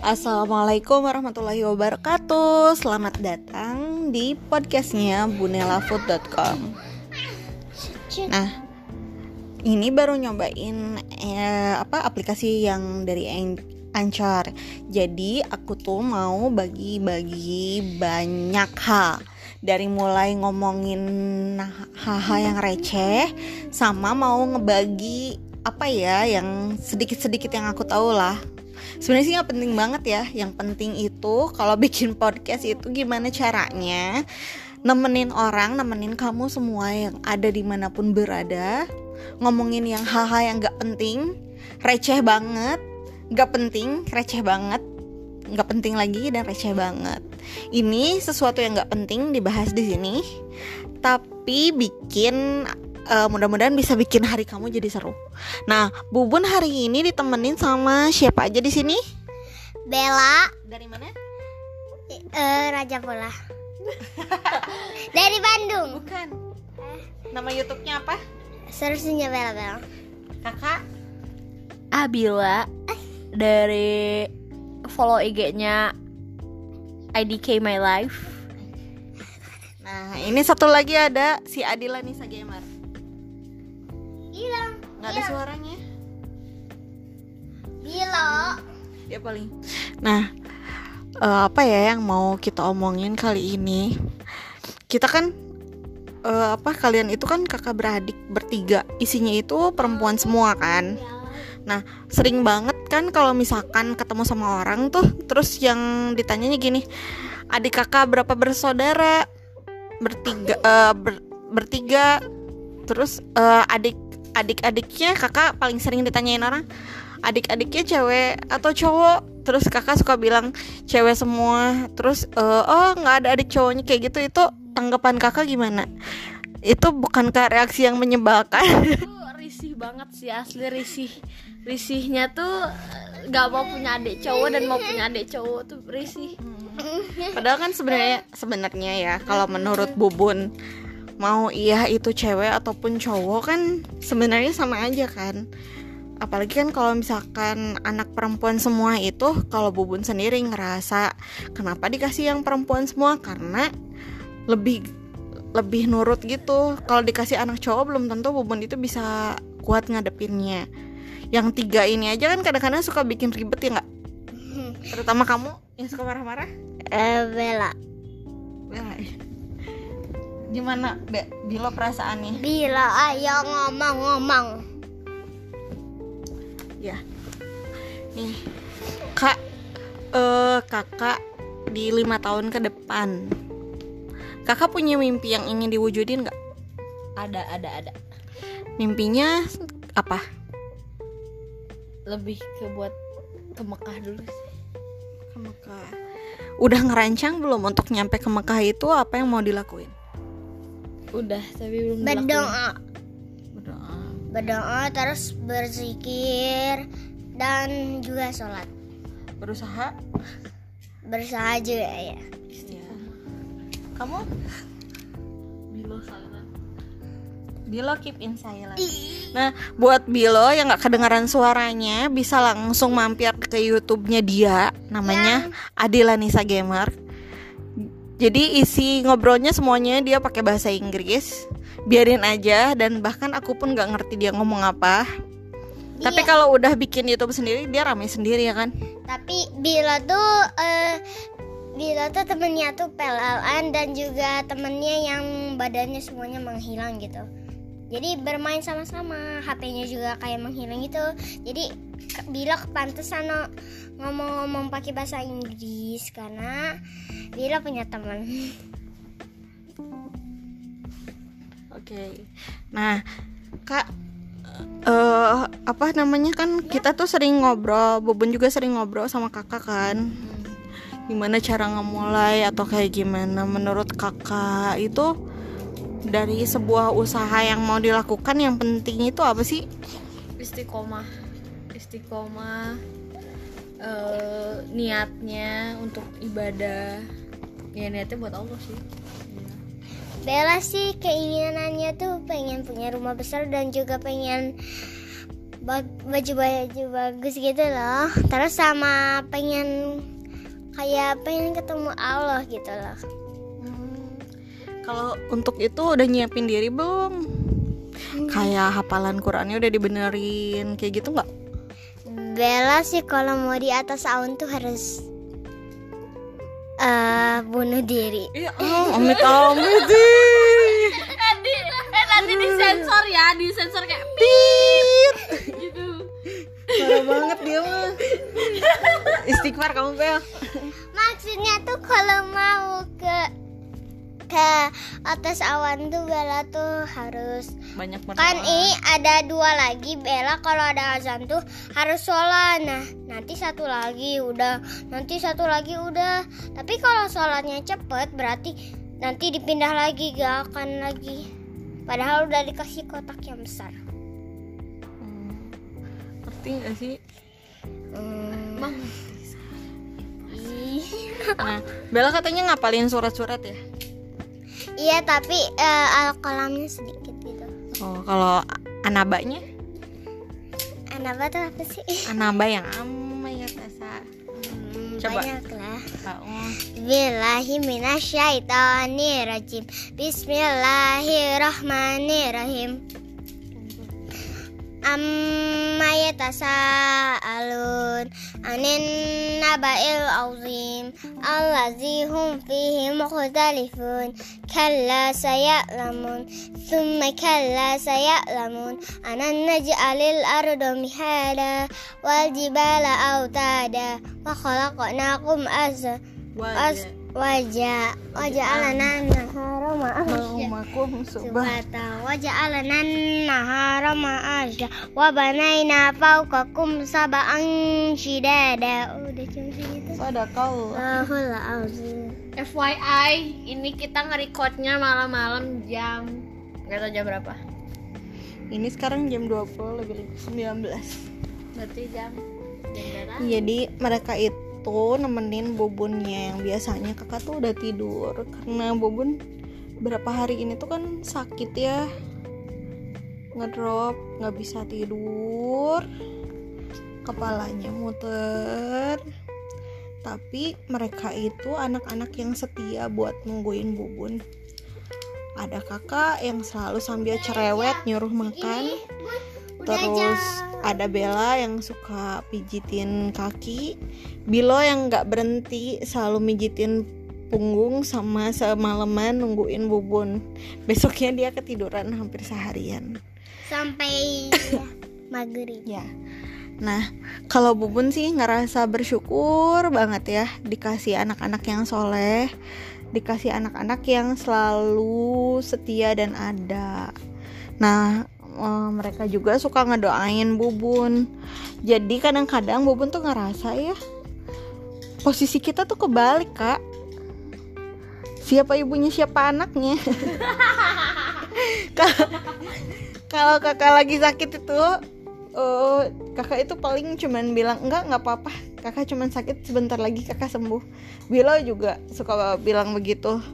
Assalamualaikum warahmatullahi wabarakatuh. Selamat datang di podcastnya bunelafood.com Nah, ini baru nyobain eh, apa aplikasi yang dari Anchor. Jadi aku tuh mau bagi-bagi banyak hal dari mulai ngomongin hal-hal yang receh sama mau ngebagi apa ya yang sedikit-sedikit yang aku tahu lah sebenarnya sih nggak penting banget ya. Yang penting itu kalau bikin podcast itu gimana caranya nemenin orang nemenin kamu semua yang ada di mana pun berada ngomongin yang hal-hal yang nggak penting receh banget nggak penting receh banget nggak penting lagi dan receh banget. Ini sesuatu yang nggak penting dibahas di sini tapi bikin uh, mudah-mudahan bisa bikin hari kamu jadi seru. Nah, Bubun hari ini ditemenin sama siapa aja di sini? Bella. Dari mana? Uh, Raja Pola. Dari Bandung. Bukan. Nama YouTube-nya apa? Serusunya Bella Bella. Kakak? Abila. Dari follow IG-nya IDK My Life. Nah, ini satu lagi ada si Adila Nisa Gamer. Hilang. Nggak ada suaranya. Bilo. Ya paling. Nah, uh, apa ya yang mau kita omongin kali ini? Kita kan uh, apa kalian itu kan kakak beradik bertiga. Isinya itu perempuan semua kan. Nah, sering banget kan kalau misalkan ketemu sama orang tuh terus yang ditanyanya gini, "Adik kakak berapa bersaudara?" Bertiga uh, ber, bertiga. Terus uh, adik adik-adiknya kakak paling sering ditanyain orang adik-adiknya cewek atau cowok? Terus kakak suka bilang cewek semua. Terus uh, oh nggak ada adik cowoknya kayak gitu itu tanggapan kakak gimana? Itu bukan ke reaksi yang menyebalkan? Itu risih banget sih asli risih. Risihnya tuh nggak mau punya adik cowok dan mau punya adik cowok tuh risih. Padahal kan sebenarnya sebenarnya ya kalau menurut bubun mau iya itu cewek ataupun cowok kan sebenarnya sama aja kan. Apalagi kan kalau misalkan anak perempuan semua itu kalau bubun sendiri ngerasa kenapa dikasih yang perempuan semua? Karena lebih lebih nurut gitu. Kalau dikasih anak cowok belum tentu bubun itu bisa kuat ngadepinnya. Yang tiga ini aja kan kadang-kadang suka bikin ribet ya nggak? Terutama kamu yang suka marah-marah? Eh Bella. Bella ya gimana Be, Bilo perasaannya? Bila ayo ngomong-ngomong. Ya. Nih kak uh, kakak di lima tahun ke depan. Kakak punya mimpi yang ingin diwujudin nggak? Ada ada ada. Mimpinya apa? Lebih ke buat ke Mekah dulu sih. Ke Mekah. Udah ngerancang belum untuk nyampe ke Mekah itu apa yang mau dilakuin udah tapi belum berdoa. Berdoa. Berdoa terus berzikir dan juga sholat. Berusaha? Berusaha juga ya. Iya. kamu? Bilo silent. Bilo keep in silent. Nah buat Bilo yang nggak kedengaran suaranya bisa langsung mampir ke YouTube-nya dia namanya Adila Nisa Gamer jadi isi ngobrolnya semuanya dia pakai bahasa Inggris. Biarin aja dan bahkan aku pun nggak ngerti dia ngomong apa. Iya. Tapi kalau udah bikin YouTube sendiri dia rame sendiri ya kan? Tapi Bila tuh uh, Bila tuh temennya tuh pelalan dan juga temennya yang badannya semuanya menghilang gitu. Jadi bermain sama-sama, HP-nya juga kayak menghilang gitu. Jadi Bila kepantesan ngomong-ngomong pakai bahasa Inggris karena Bila punya teman. Oke. Okay. Nah, Kak uh, apa namanya kan kita tuh sering ngobrol, Bubun juga sering ngobrol sama Kakak kan. Gimana cara ngemulai atau kayak gimana menurut Kakak itu dari sebuah usaha yang mau dilakukan yang penting itu apa sih? Istiqomah. Istiqomah uh, niatnya untuk ibadah ya niatnya buat Allah sih Bella sih keinginannya tuh pengen punya rumah besar dan juga pengen ba- baju-baju bagus gitu loh terus sama pengen kayak pengen ketemu Allah gitu loh. Kalau untuk itu udah nyiapin diri belum? Kayak hafalan Qurannya udah dibenerin kayak gitu nggak? Bella sih kalau mau di atas awan tuh harus eh bunuh diri Iya, oh, amit amit eh, di, eh nanti disensor ya disensor kayak Tit. gitu Parah banget dia mah. Istighfar kamu Bel. maksudnya tuh kalau mau ke ke atas awan tuh Bella tuh harus Banyak berdoa. kan ini ada dua lagi Bella kalau ada azan tuh harus sholat nah nanti satu lagi udah nanti satu lagi udah tapi kalau sholatnya cepet berarti nanti dipindah lagi gak akan lagi padahal udah dikasih kotak yang besar Hmm. Ngerti gak sih? Hmm. bang. Nah, Bella katanya ngapalin surat-surat ya? Iya tapi eh, al-qalamnya sedikit gitu Oh, kalau anabanya? Anaba tuh apa sih? Anaba yang amma ya. Hmm, Coba. banyak lah Oh. Billahi minasyaitonirrajim Bismillahirrahmanirrahim Amma yatasaalun anin naba'il azim allazi hum fihi mukhtalifun kalla saya'lamun thumma kalla saya'lamun anan naj'alil arda mihada wal jibala autada wa khalaqnakum azza As wajah wajah alana nahara ma'asya Maumakum subah. subata wajah alana udah cuma segitu. Azim FYI ini kita nge-recordnya malam-malam jam nggak tahu jam berapa. Ini sekarang jam 20 lebih 19. berarti jam jam berapa? Jadi mereka itu nemenin bubunnya yang biasanya kakak tuh udah tidur. Karena bubun berapa hari ini tuh kan sakit ya. Ngedrop nggak bisa tidur kepalanya muter. Tapi mereka itu anak-anak yang setia buat nungguin bubun. Ada kakak yang selalu sambil cerewet nyuruh makan. Terus ada Bella yang suka pijitin kaki. Bilo yang nggak berhenti selalu mijitin punggung sama semalaman nungguin bubun. Besoknya dia ketiduran hampir seharian. Sampai maghrib. Ya nah kalau bubun sih ngerasa bersyukur banget ya dikasih anak-anak yang soleh dikasih anak-anak yang selalu setia dan ada. Nah eh, mereka juga suka ngedoain bubun. Jadi kadang-kadang bubun tuh ngerasa ya posisi kita tuh kebalik kak. Siapa ibunya siapa anaknya? Kalau- kakak lagi sakit itu kakak itu paling cuman bilang enggak nggak apa-apa. Kakak cuman sakit sebentar lagi kakak sembuh. Bilo juga suka bilang begitu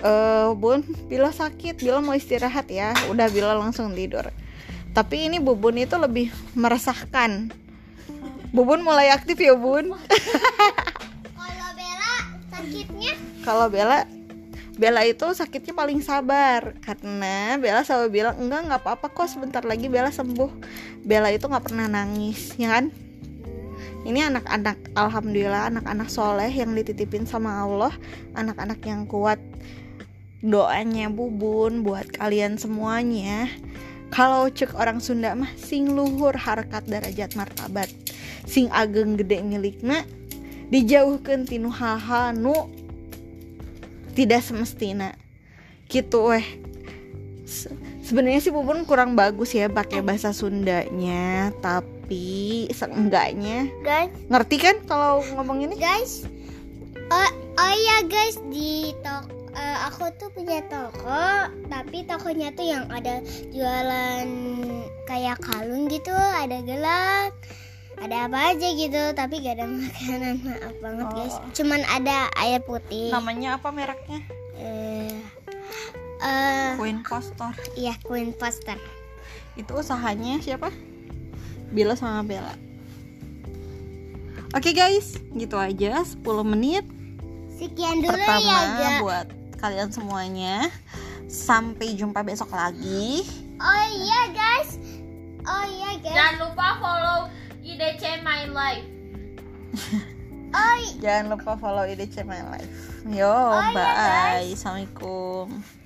eh bun Bilo sakit Bilo mau istirahat ya. Udah Bilo langsung tidur. Tapi ini bubun itu lebih meresahkan. Bubun mulai aktif ya bun. Kalau Bella sakitnya? Kalau Bella Bella itu sakitnya paling sabar. Karena Bella selalu bilang enggak nggak apa-apa kok sebentar lagi Bella sembuh Bella itu nggak pernah nangis ya kan? Ini anak-anak alhamdulillah anak-anak soleh yang dititipin sama Allah anak-anak yang kuat. Doanya bubun buat kalian semuanya. Kalau cek orang Sunda mah sing luhur harkat derajat martabat. Sing ageng gede milikna dijauhkan tinu hal-hal nu tidak semestina. Gitu weh sebenarnya sih bubun kurang bagus ya pakai bahasa Sundanya tapi seenggaknya. Guys. Ngerti kan kalau ngomong ini? Guys. Oh, oh iya guys. Di toko aku tuh punya toko tapi tokonya tuh yang ada jualan kayak kalung gitu ada gelang ada apa aja gitu tapi gak ada makanan. Maaf banget guys. Oh. cuman ada air putih. Namanya apa mereknya? Eh eh Queen Postor iya Queen Poster itu usahanya siapa Bila sama Bella. Oke guys, gitu aja 10 menit Sekian dulu pertama ya, Ga. buat kalian semuanya. Sampai jumpa besok lagi. Oh iya, guys. Oh iya, guys. Jangan lupa follow IDC My Life. Oh, i- Jangan lupa follow IDC My Life. Yo, iya, bye. Assalamualaikum.